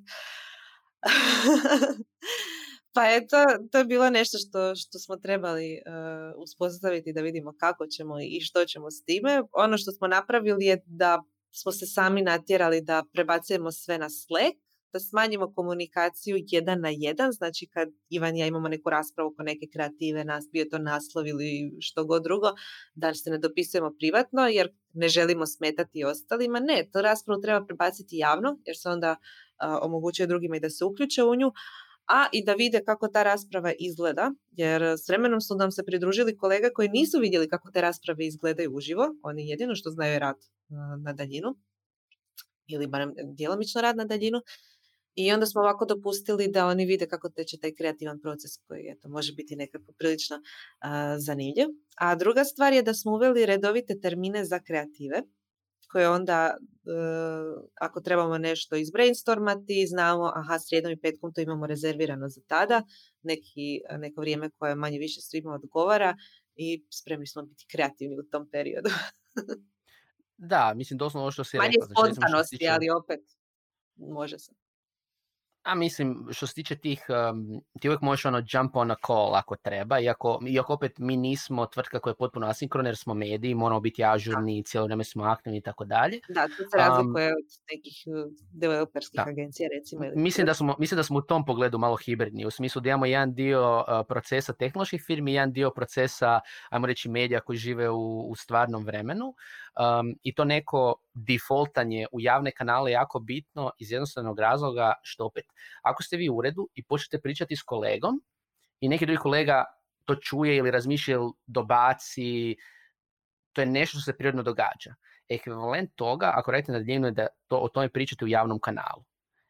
Pa eto, to je bilo nešto što, što smo trebali uh, uspostaviti da vidimo kako ćemo i što ćemo s time. Ono što smo napravili je da smo se sami natjerali da prebacujemo sve na Slack, da smanjimo komunikaciju jedan na jedan, znači kad Ivan i ja imamo neku raspravu oko neke kreative, nas, bio to naslov ili što god drugo, da se ne dopisujemo privatno jer ne želimo smetati ostalima. Ne, to raspravu treba prebaciti javno jer se onda uh, omogućuje drugima i da se uključe u nju, a i da vide kako ta rasprava izgleda, jer s vremenom su nam se pridružili kolega koji nisu vidjeli kako te rasprave izgledaju uživo, oni jedino što znaju je rad na daljinu, ili barem djelomično rad na daljinu, i onda smo ovako dopustili da oni vide kako teče taj kreativan proces koji eto, može biti nekako prilično zanimljiv. A druga stvar je da smo uveli redovite termine za kreative, koje onda uh, ako trebamo nešto izbrainstormati, znamo aha srijedom i petkom to imamo rezervirano za tada, neki, neko vrijeme koje manje više svima odgovara i spremni smo biti kreativni u tom periodu. da, mislim doslovno ovo što si Manje rekao. Manje spontanosti, ali opet može se. A mislim, što se tiče tih, um, ti uvijek možeš ono jump on a call ako treba, iako, iako opet mi nismo tvrtka koja je potpuno asinkrona jer smo mediji, moramo biti ažurni, cijelo vrijeme smo aktivni i tako dalje. Da, to se razlikuje um, od nekih uh, developerskih da. agencija recimo. Ili mislim, da smo, mislim da smo u tom pogledu malo hibridni, u smislu da imamo jedan dio uh, procesa tehnoloških firmi, jedan dio procesa, ajmo reći, medija koji žive u, u stvarnom vremenu um, i to neko defaultanje u javne kanale jako bitno iz jednostavnog razloga što opet, ako ste vi u uredu i počnete pričati s kolegom i neki drugi kolega to čuje ili razmišlja ili dobaci, to je nešto što se prirodno događa. Ekvivalent toga, ako radite na daljinu, je da to, o tome pričate u javnom kanalu.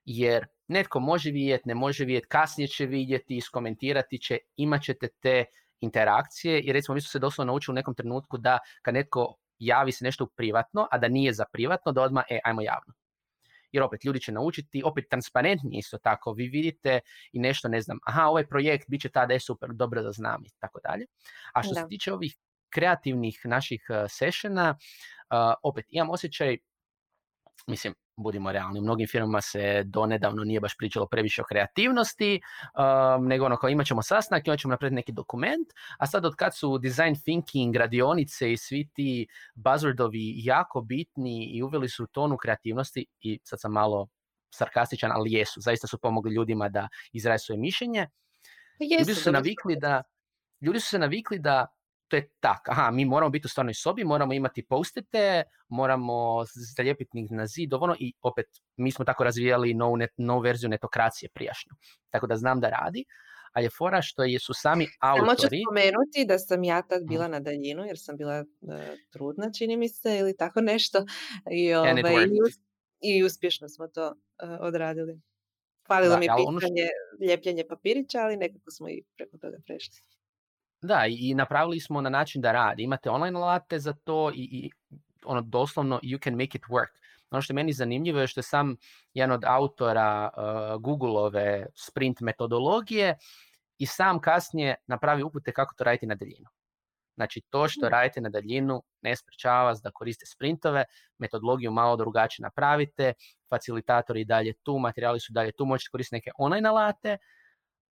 Jer netko može vidjeti, ne može vidjeti, kasnije će vidjeti, iskomentirati će, imat ćete te interakcije i recimo mi smo se doslovno naučili u nekom trenutku da kad netko javi se nešto privatno, a da nije za privatno, da odmah, e, ajmo javno. Jer opet, ljudi će naučiti, opet transparentnije isto tako, vi vidite i nešto, ne znam, aha, ovaj projekt bit će tada je super, dobro da znam i tako dalje. A što se tiče ovih kreativnih naših uh, sessiona, uh, opet, imam osjećaj, mislim, budimo realni, u mnogim firmama se donedavno nije baš pričalo previše o kreativnosti, um, nego ono kao imat ćemo sastanak, imat ćemo napraviti neki dokument, a sad od kad su design thinking, radionice i svi ti buzzwordovi jako bitni i uveli su tonu kreativnosti i sad sam malo sarkastičan, ali jesu, zaista su pomogli ljudima da izraje svoje mišlje. Pa ljudi su se navikli da ljudi su se navikli da to je tak, aha, mi moramo biti u stvarnoj sobi, moramo imati postite, moramo zalijepiti na zid, ono, i opet, mi smo tako razvijali novu, net, novu verziju netokracije prijašnju. Tako da znam da radi, ali je fora što je, su sami autori... Samo ću spomenuti da sam ja tad bila na daljinu, jer sam bila uh, trudna, čini mi se, ili tako nešto. I, ovaj, i, i uspješno smo to uh, odradili. Hvalilo da, mi pitanje ono ljepljenje papirića, ali nekako smo i preko toga prešli. Da, i napravili smo na način da radi. Imate online alate za to i, i ono doslovno you can make it work. ono što je meni zanimljivo je što je sam jedan od autora uh, Googleove sprint metodologije i sam kasnije napravi upute kako to raditi na daljinu. Znači to što mm. radite na daljinu ne sprečava vas da koriste sprintove, metodologiju malo drugačije napravite, facilitatori dalje tu, materijali su dalje tu, možete koristiti neke online alate,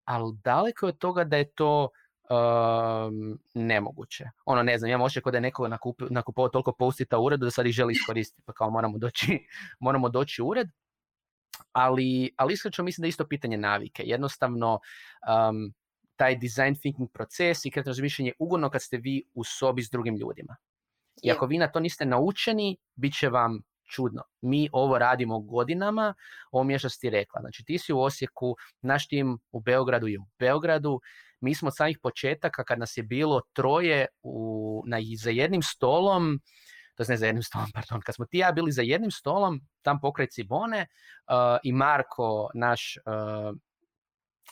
ali daleko je od toga da je to um, nemoguće. Ono, ne znam, imam osjećaj da je neko nakupovao toliko postita u uredu da sad ih želi iskoristiti, pa kao moramo doći, moramo doći u ured. Ali, ali iskreno mislim da je isto pitanje navike. Jednostavno, um, taj design thinking proces i kreativno razmišljanje ugodno kad ste vi u sobi s drugim ljudima. I ako vi na to niste naučeni, bit će vam čudno. Mi ovo radimo godinama, ovo mi je što ti rekla. Znači ti si u Osijeku, naš tim u Beogradu i u Beogradu. Mi smo od samih početaka kad nas je bilo troje u, na, za jednim stolom, to ne za jednim stolom, pardon, kad smo ti ja bili za jednim stolom, tam pokraj Cibone uh, i Marko, naš uh,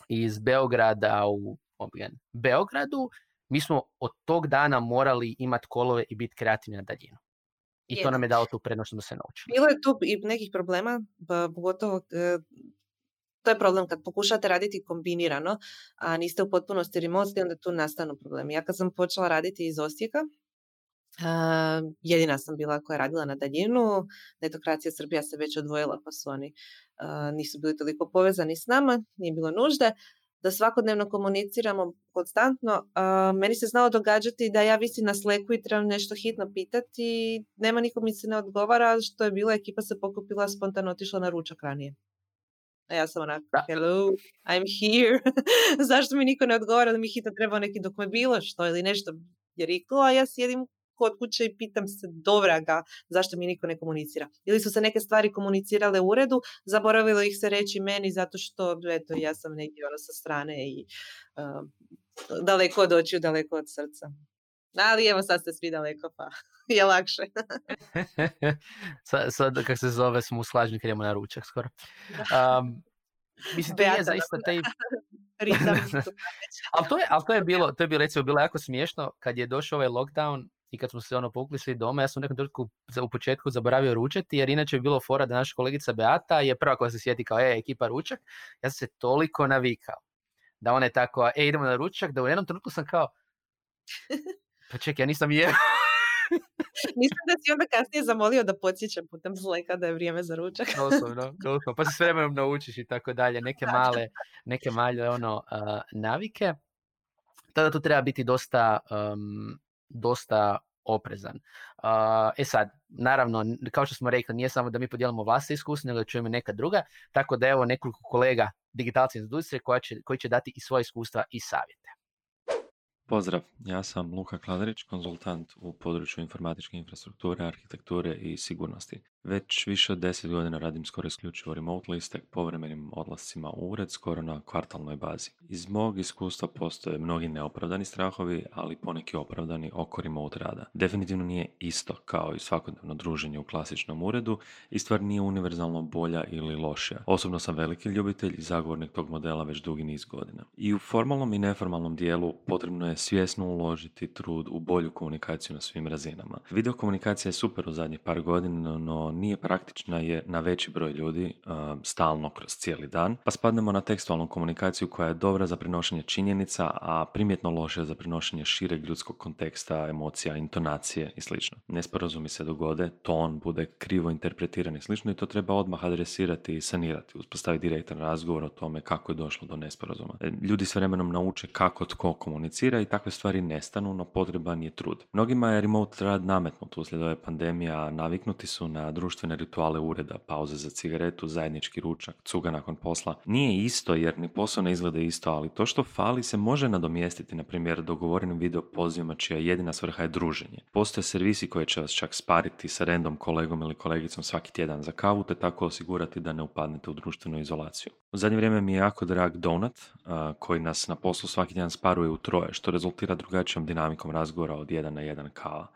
iz Beograda u Beogradu, mi smo od tog dana morali imati kolove i biti kreativni na daljinu. I to nam je dalo tu prednost da se naučili. Bilo je tu i nekih problema, pa pogotovo e, to je problem kad pokušate raditi kombinirano, a niste u potpunosti remote, onda tu nastanu problemi. Ja kad sam počela raditi iz Osijeka, Uh, jedina sam bila koja je radila na daljinu, netokracija Srbija se već odvojila pa su oni nisu bili toliko povezani s nama, nije bilo nužde da svakodnevno komuniciramo konstantno. meni se znalo događati da ja visim na sleku i trebam nešto hitno pitati, nema nikom mi se ne odgovara, što je bila ekipa se pokupila, spontano otišla na ručak ranije. A ja sam onako, hello, I'm here. Zašto mi niko ne odgovara da mi hitno treba neki dokument bilo što ili nešto je rekla, a ja sjedim kod kuće i pitam se ga zašto mi niko ne komunicira. Ili su se neke stvari komunicirale u uredu, zaboravilo ih se reći meni zato što eto, ja sam negdje ono sa strane i uh, daleko od očiju, daleko od srca. Ali evo sad ste svi daleko pa je lakše. sad, sad kak se zove smo slažni kad na ručak skoro. Um, mislim, to je zaista taj... ali, to je, ali to je bilo, to je bilo recimo bilo jako smiješno kad je došao ovaj lockdown i kad smo se ono povukli svi doma, ja sam u nekom trenutku u početku zaboravio ručati, jer inače je bilo fora da naša kolegica Beata je prva koja se sjeti kao, e, ekipa ručak, ja sam se toliko navikao da ona je tako, e, idemo na ručak, da u jednom trenutku sam kao, pa čekaj, ja nisam je. Mislim da si onda kasnije zamolio da podsjećam putem zleka da je vrijeme za ručak. doslovno, doslovno. Pa se s vremenom naučiš i tako dalje. Neke male, neke male ono, uh, navike. Tada tu treba biti dosta um, dosta oprezan. e sad, naravno, kao što smo rekli, nije samo da mi podijelimo vlastne iskustvo, nego da čujemo neka druga, tako da evo nekoliko kolega digitalci iz industrije koji će dati i svoje iskustva i savjete. Pozdrav, ja sam Luka Kladarić, konzultant u području informatičke infrastrukture, arhitekture i sigurnosti. Već više od deset godina radim skoro isključivo remote s povremenim odlascima u ured, skoro na kvartalnoj bazi. Iz mog iskustva postoje mnogi neopravdani strahovi, ali poneki opravdani oko remote rada. Definitivno nije isto kao i svakodnevno druženje u klasičnom uredu i stvar nije univerzalno bolja ili lošija. Osobno sam veliki ljubitelj i zagovornik tog modela već dugi niz godina. I u formalnom i neformalnom dijelu potrebno je svjesno uložiti trud u bolju komunikaciju na svim razinama. Video komunikacija je super u zadnjih par godina, no nije praktična je na veći broj ljudi stalno kroz cijeli dan, pa spadnemo na tekstualnu komunikaciju koja je dobra za prenošenje činjenica, a primjetno loše za prenošenje šireg ljudskog konteksta, emocija, intonacije i sl. Nesporazumi se dogode, ton bude krivo interpretiran i slično i to treba odmah adresirati i sanirati, uspostaviti direktan razgovor o tome kako je došlo do nesporazuma. E, ljudi s vremenom nauče kako tko komunicira i takve stvari nestanu, no potreban je trud. Mnogima je remote rad nametnut uslijed ove pandemije, a naviknuti su na društvene rituale ureda, pauze za cigaretu, zajednički ručak, cuga nakon posla. Nije isto jer ni posao ne izgleda isto, ali to što fali se može nadomjestiti, na primjer, dogovorenim video pozivima čija jedina svrha je druženje. Postoje servisi koji će vas čak spariti sa random kolegom ili kolegicom svaki tjedan za kavu, te tako osigurati da ne upadnete u društvenu izolaciju. U zadnje vrijeme mi je jako drag Donut, koji nas na poslu svaki tjedan sparuje u troje, što rezultira drugačijom dinamikom razgovora od jedan na jedan kava.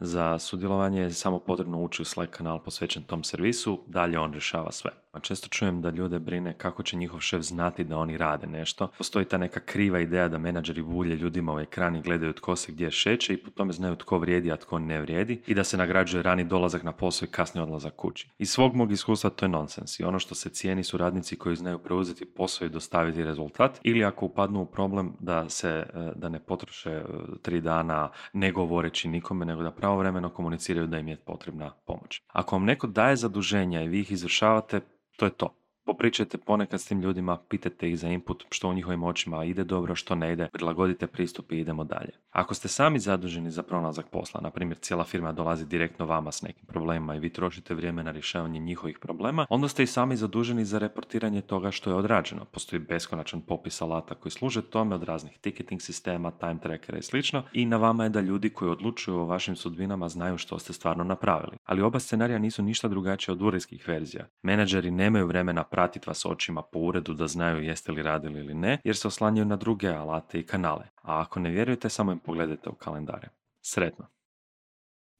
Za sudjelovanje je samo potrebno ući u Slack kanal posvećen tom servisu, dalje on rješava sve. Često čujem da ljude brine kako će njihov šef znati da oni rade nešto. Postoji ta neka kriva ideja da menadžeri bulje ljudima u ekran i gledaju tko se gdje šeće i po tome znaju tko vrijedi, a tko ne vrijedi i da se nagrađuje rani dolazak na posao i kasni odlazak kući. Iz svog mog iskustva to je nonsens i ono što se cijeni su radnici koji znaju preuzeti posao i dostaviti rezultat ili ako upadnu u problem da se e, da ne potroše e, tri dana ne govoreći nikome nego da pravovremeno komuniciraju da im je potrebna pomoć. Ako vam neko daje zaduženja i vi ih izvršavate, to je to. Popričajte ponekad s tim ljudima, pitajte ih za input što u njihovim očima ide dobro, što ne ide, prilagodite pristup i idemo dalje. Ako ste sami zaduženi za pronalazak posla, na primjer cijela firma dolazi direktno vama s nekim problemima i vi trošite vrijeme na rješavanje njihovih problema, onda ste i sami zaduženi za reportiranje toga što je odrađeno. Postoji beskonačan popis alata koji služe tome od raznih ticketing sistema, time trackera i slično i na vama je da ljudi koji odlučuju o vašim sudbinama znaju što ste stvarno napravili. Ali oba scenarija nisu ništa drugačije od uredskih verzija. Menadžeri nemaju vremena pratiti vas očima po uredu da znaju jeste li radili ili ne, jer se oslanjaju na druge alate i kanale. A ako ne vjerujete, samo im pogledajte u kalendare. Sretno!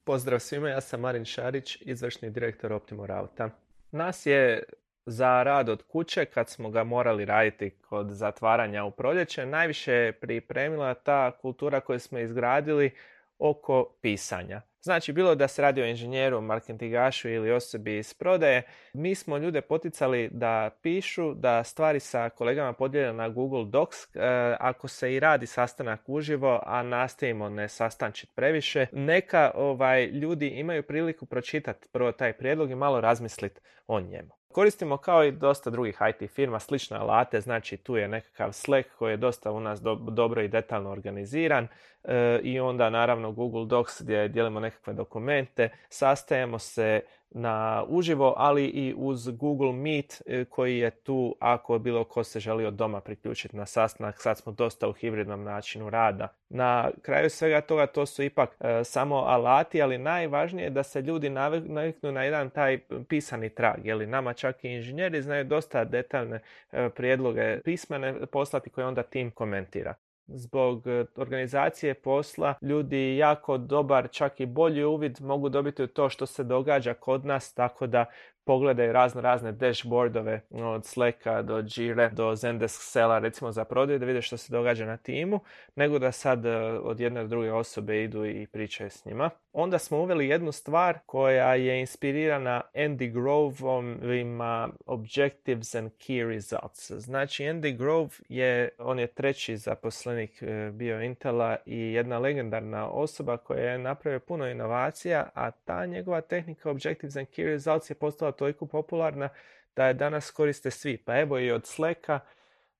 Pozdrav svima, ja sam Marin Šarić, izvršni direktor Optimo Rauta. Nas je za rad od kuće, kad smo ga morali raditi kod zatvaranja u proljeće, najviše pripremila ta kultura koju smo izgradili oko pisanja. Znači, bilo da se radi o inženjeru, marketingašu ili osobi iz prodaje, mi smo ljude poticali da pišu, da stvari sa kolegama podijele na Google Docs. E, ako se i radi sastanak uživo, a nastavimo ne sastančiti previše, neka ovaj, ljudi imaju priliku pročitati prvo taj prijedlog i malo razmisliti o njemu. Koristimo kao i dosta drugih IT firma slične alate, znači tu je nekakav Slack koji je dosta u nas dobro i detaljno organiziran e, i onda naravno Google Docs gdje dijelimo nekakve dokumente, sastajemo se na uživo, ali i uz Google Meet e, koji je tu ako bilo ko se želi od doma priključiti na sastanak. Sad smo dosta u hibridnom načinu rada. Na kraju svega toga to su ipak e, samo alati, ali najvažnije je da se ljudi naviknu na jedan taj pisani trag. Jeli nama čak i inženjeri znaju dosta detaljne e, prijedloge pismene poslati koje onda tim komentira zbog e, organizacije posla ljudi jako dobar, čak i bolji uvid mogu dobiti u to što se događa kod nas, tako da pogledaju razno razne dashboardove od Slacka do Jira do Zendesk Sela recimo za prodaju da vide što se događa na timu, nego da sad e, od jedne do druge osobe idu i pričaju s njima. Onda smo uveli jednu stvar koja je inspirirana Andy Groveovima Objectives and Key Results. Znači Andy Grove je, on je treći zaposlenik e, bio Intela i jedna legendarna osoba koja je napravio puno inovacija, a ta njegova tehnika Objectives and Key Results je postala toliko popularna da je danas koriste svi. Pa evo i od Slacka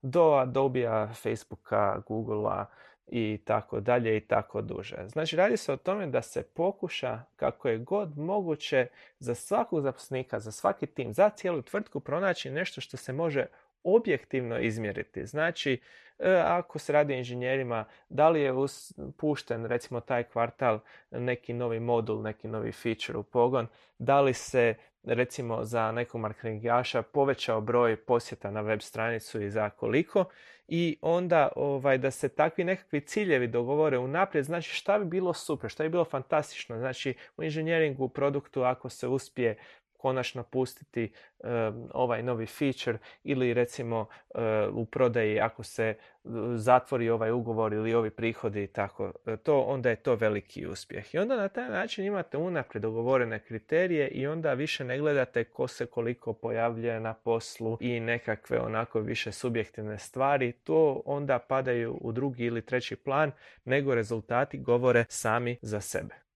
do Adobea, Facebooka, Googlea i tako dalje i tako duže. Znači radi se o tome da se pokuša kako je god moguće za svakog zaposlenika, za svaki tim, za cijelu tvrtku pronaći nešto što se može objektivno izmjeriti. Znači, e, ako se radi inženjerima, da li je pušten recimo taj kvartal neki novi modul, neki novi feature u pogon, da li se recimo za nekog marketingaša povećao broj posjeta na web stranicu i za koliko i onda ovaj, da se takvi nekakvi ciljevi dogovore unaprijed, znači šta bi bilo super, šta bi bilo fantastično, znači u inženjeringu, u produktu ako se uspije konačno pustiti ovaj novi feature ili recimo u prodaji ako se zatvori ovaj ugovor ili ovi prihodi i tako, e, to, onda je to veliki uspjeh. I onda na taj način imate unaprijed dogovorene kriterije i onda više ne gledate ko se koliko pojavljuje na poslu i nekakve onako više subjektivne stvari. To onda padaju u drugi ili treći plan, nego rezultati govore sami za sebe.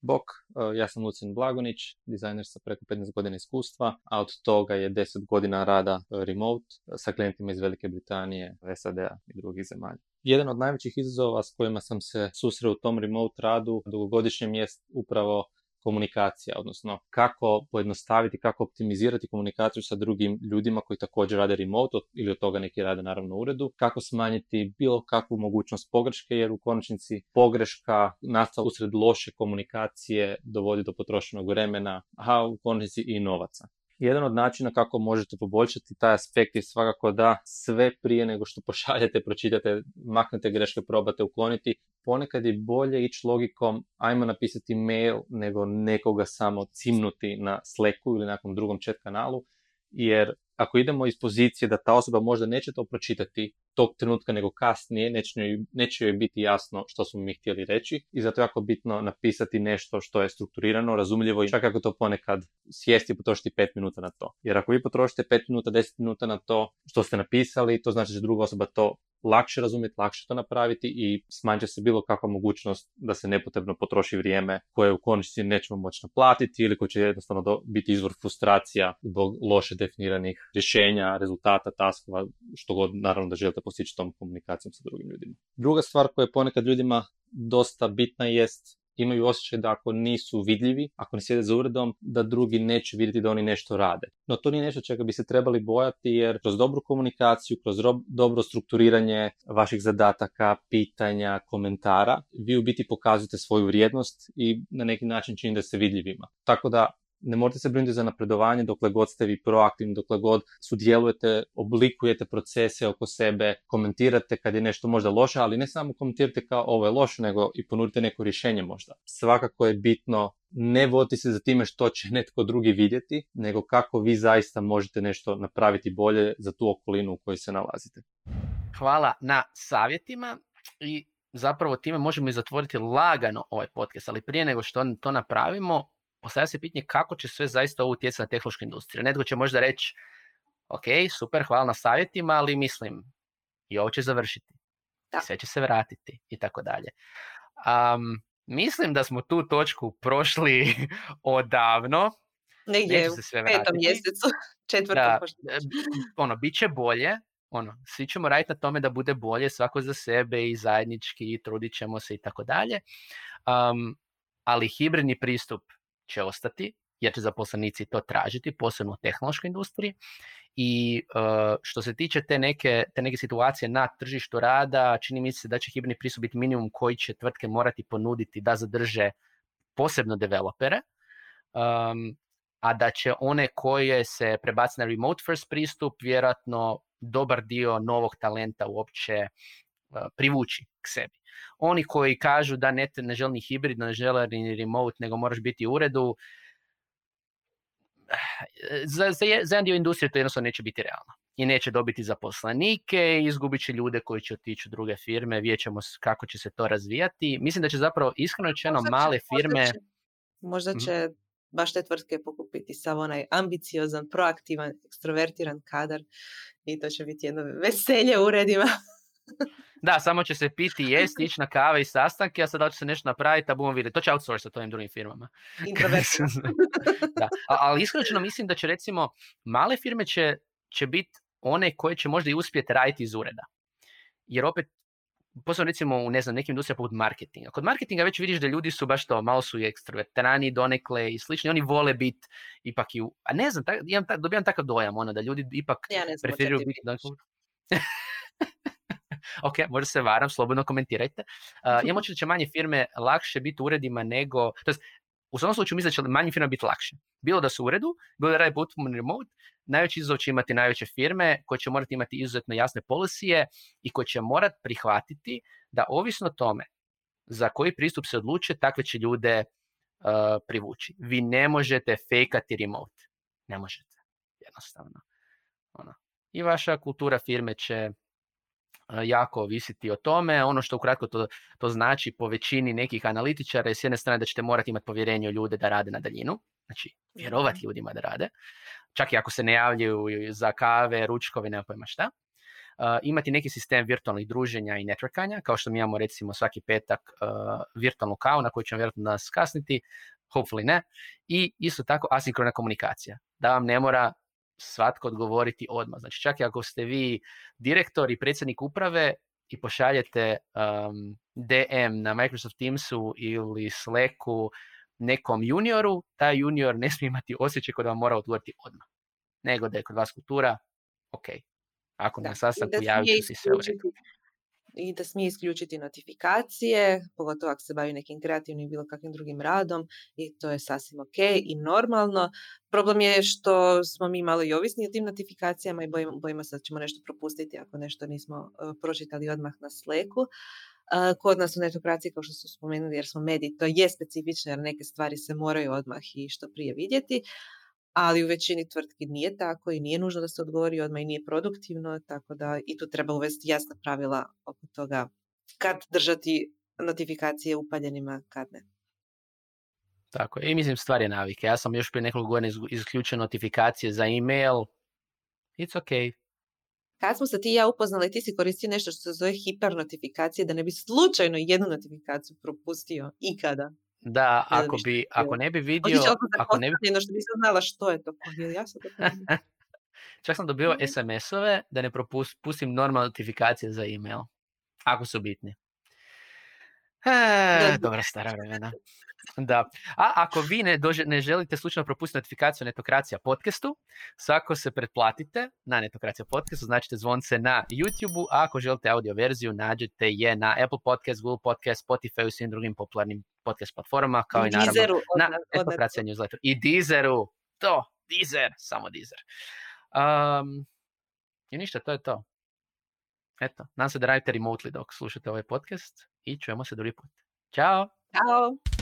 Bok, e, ja sam Lucian Blagonić, dizajner sa preko 15 godina iskustva, a od toga je 10 godina rada e, remote sa klijentima iz Velike Britanije, SAD-a i drugih zemalja. Jedan od najvećih izazova s kojima sam se susreo u tom remote radu dugogodišnjem jest upravo komunikacija, odnosno kako pojednostaviti, kako optimizirati komunikaciju sa drugim ljudima koji također rade remote ili od toga neki rade naravno u uredu, kako smanjiti bilo kakvu mogućnost pogreške jer u konačnici pogreška nastala usred loše komunikacije dovodi do potrošenog vremena, a u konačnici i novaca. Jedan od načina kako možete poboljšati taj aspekt je svakako da sve prije nego što pošaljete, pročitate, maknete greške, probate ukloniti. Ponekad je bolje ići logikom ajmo napisati mail nego nekoga samo cimnuti na Slacku ili nekom drugom chat kanalu jer ako idemo iz pozicije da ta osoba možda neće to pročitati tog trenutka nego kasnije, neće joj, neće biti jasno što smo mi htjeli reći i zato je jako bitno napisati nešto što je strukturirano, razumljivo i čak ako to ponekad sjesti i potrošiti pet minuta na to. Jer ako vi potrošite pet minuta, deset minuta na to što ste napisali, to znači da druga osoba to lakše razumjeti, lakše to napraviti i smanjit se bilo kakva mogućnost da se nepotrebno potroši vrijeme koje u konačnici nećemo moći naplatiti ili koje će jednostavno biti izvor frustracija zbog loše definiranih rješenja, rezultata, taskova, što god naravno da želite postići tom komunikacijom sa drugim ljudima. Druga stvar koja je ponekad ljudima dosta bitna jest imaju osjećaj da ako nisu vidljivi, ako ne sjede za uredom, da drugi neće vidjeti da oni nešto rade. No to nije nešto čega bi se trebali bojati jer kroz dobru komunikaciju, kroz dobro strukturiranje vaših zadataka, pitanja, komentara, vi u biti pokazujete svoju vrijednost i na neki način činite se vidljivima. Tako da ne morate se brinuti za napredovanje dokle god ste vi proaktivni, dokle god sudjelujete, oblikujete procese oko sebe, komentirate kad je nešto možda loše, ali ne samo komentirate kao ovo je loše, nego i ponudite neko rješenje možda. Svakako je bitno ne voditi se za time što će netko drugi vidjeti, nego kako vi zaista možete nešto napraviti bolje za tu okolinu u kojoj se nalazite. Hvala na savjetima i zapravo time možemo i zatvoriti lagano ovaj podcast, ali prije nego što to napravimo, postavlja se pitanje kako će sve zaista ovo utjecati na tehnološku industriju. Netko će možda reći, ok, super, hvala na savjetima, ali mislim, i ovo će završiti. Da. Sve će se vratiti i tako dalje. Mislim da smo tu točku prošli odavno. Negdje u petom mjesecu, četvrtom. Da, ono, bit će bolje, ono, svi ćemo raditi na tome da bude bolje svako za sebe i zajednički i trudit ćemo se i tako dalje. ali hibridni pristup će ostati, jer će zaposlenici to tražiti, posebno u tehnološkoj industriji. I uh, što se tiče te neke, te neke situacije na tržištu rada, čini mi se da će hibridni pristup biti minimum koji će tvrtke morati ponuditi da zadrže posebno developere, um, a da će one koje se prebaci na remote first pristup, vjerojatno dobar dio novog talenta uopće uh, privući k sebi. Oni koji kažu da ne, ne žele ni hibrid, ne žele ni remote, nego moraš biti u uredu, za, za, jedan dio industrije to jednostavno neće biti realno. I neće dobiti zaposlenike, izgubit će ljude koji će otići u druge firme, vidjet ćemo kako će se to razvijati. Mislim da će zapravo iskreno rečeno male firme... Možda će, možda mhm. će baš te tvrtke pokupiti sav onaj ambiciozan, proaktivan, ekstrovertiran kadar i to će biti jedno veselje u uredima. Da, samo će se piti, jesti, ići na kave i sastanke, a sad da će se nešto napraviti, a budemo vidjeti. To će outsource ovim drugim firmama. da. Ali iskreno mislim da će recimo male firme će, će biti one koje će možda i uspjeti raditi iz ureda. Jer opet, posebno recimo u ne znam, nekim industrijama poput marketinga. Kod marketinga već vidiš da ljudi su baš to, malo su i ekstrovertirani donekle i slični, oni vole biti ipak i u... A ne znam, tak, imam, dobijam takav dojam, ono, da ljudi ipak ja preferiraju biti... ok, možda se varam, slobodno komentirajte. Uh, imamo da će manje firme lakše biti u uredima nego, to u svom slučaju mislim da će manje firme biti lakše. Bilo da su u uredu, bilo da radi potpuno remote, najveći izazov će imati najveće firme koje će morati imati izuzetno jasne policije i koje će morati prihvatiti da ovisno o tome za koji pristup se odluče, takve će ljude uh, privući. Vi ne možete fejkati remote. Ne možete. Jednostavno. Ono. I vaša kultura firme će jako ovisiti o tome. Ono što ukratko to, to znači po većini nekih analitičara je s jedne strane da ćete morati imati povjerenje u ljude da rade na daljinu, znači vjerovati ljudima da rade, čak i ako se ne javljaju za kave, ručkove, nema pojma šta. Uh, imati neki sistem virtualnih druženja i networkanja, kao što mi imamo recimo svaki petak uh, virtualnu kavu na koju ćemo vjerojatno nas kasniti, hopefully ne, i isto tako asinkrona komunikacija, da vam ne mora svatko odgovoriti odmah. Znači čak i ako ste vi direktor i predsjednik uprave i pošaljete um, DM na Microsoft Teamsu ili Slacku nekom junioru, taj junior ne smije imati osjećaj kod vam mora odgovoriti odmah. Nego da je kod vas kultura, ok, ako na sastanku javite se sve u i da smije isključiti notifikacije, pogotovo ako se bavi nekim kreativnim bilo kakvim drugim radom i to je sasvim ok i normalno. Problem je što smo mi malo i ovisni o tim notifikacijama i bojimo, bojimo se da ćemo nešto propustiti ako nešto nismo uh, pročitali odmah na sleku. Uh, kod nas u netokraciji, kao što su spomenuli, jer smo mediji, to je specifično jer neke stvari se moraju odmah i što prije vidjeti ali u većini tvrtki nije tako i nije nužno da se odgovori odmah i nije produktivno, tako da i tu treba uvesti jasna pravila oko toga kad držati notifikacije upaljenima, kad ne. Tako. I mislim stvar je navike. Ja sam još prije nekoliko godina isključio notifikacije za email. It's okay. Kad smo se ti i ja upoznali, ti si koristio nešto što se zove hipernotifikacije, da ne bi slučajno jednu notifikaciju propustio ikada. Da, ako, bi, ako ne bi vidio... Ako ne bi... što nisam znala što je to. Ja sam to Čak sam dobio SMS-ove da ne propustim normalne notifikacije za email. Ako su bitni. E, dobra stara vremena. Da. A ako vi ne, dože, ne želite slučajno propustiti notifikaciju Netokracija podcastu, svako se pretplatite na Netokracija podcastu, značite zvonce na YouTube-u, a ako želite audio verziju, nađete je na Apple Podcast, Google Podcast, Spotify i svim drugim popularnim podcast platformama, kao i, naravno Deezeru, na Netokracija newsletter. I Deezeru, to, Deezer, samo Deezer. Um, I ništa, to je to. Eto, nam se da radite remotely dok slušate ovaj podcast i čujemo se drugi put. Ćao! Ćao!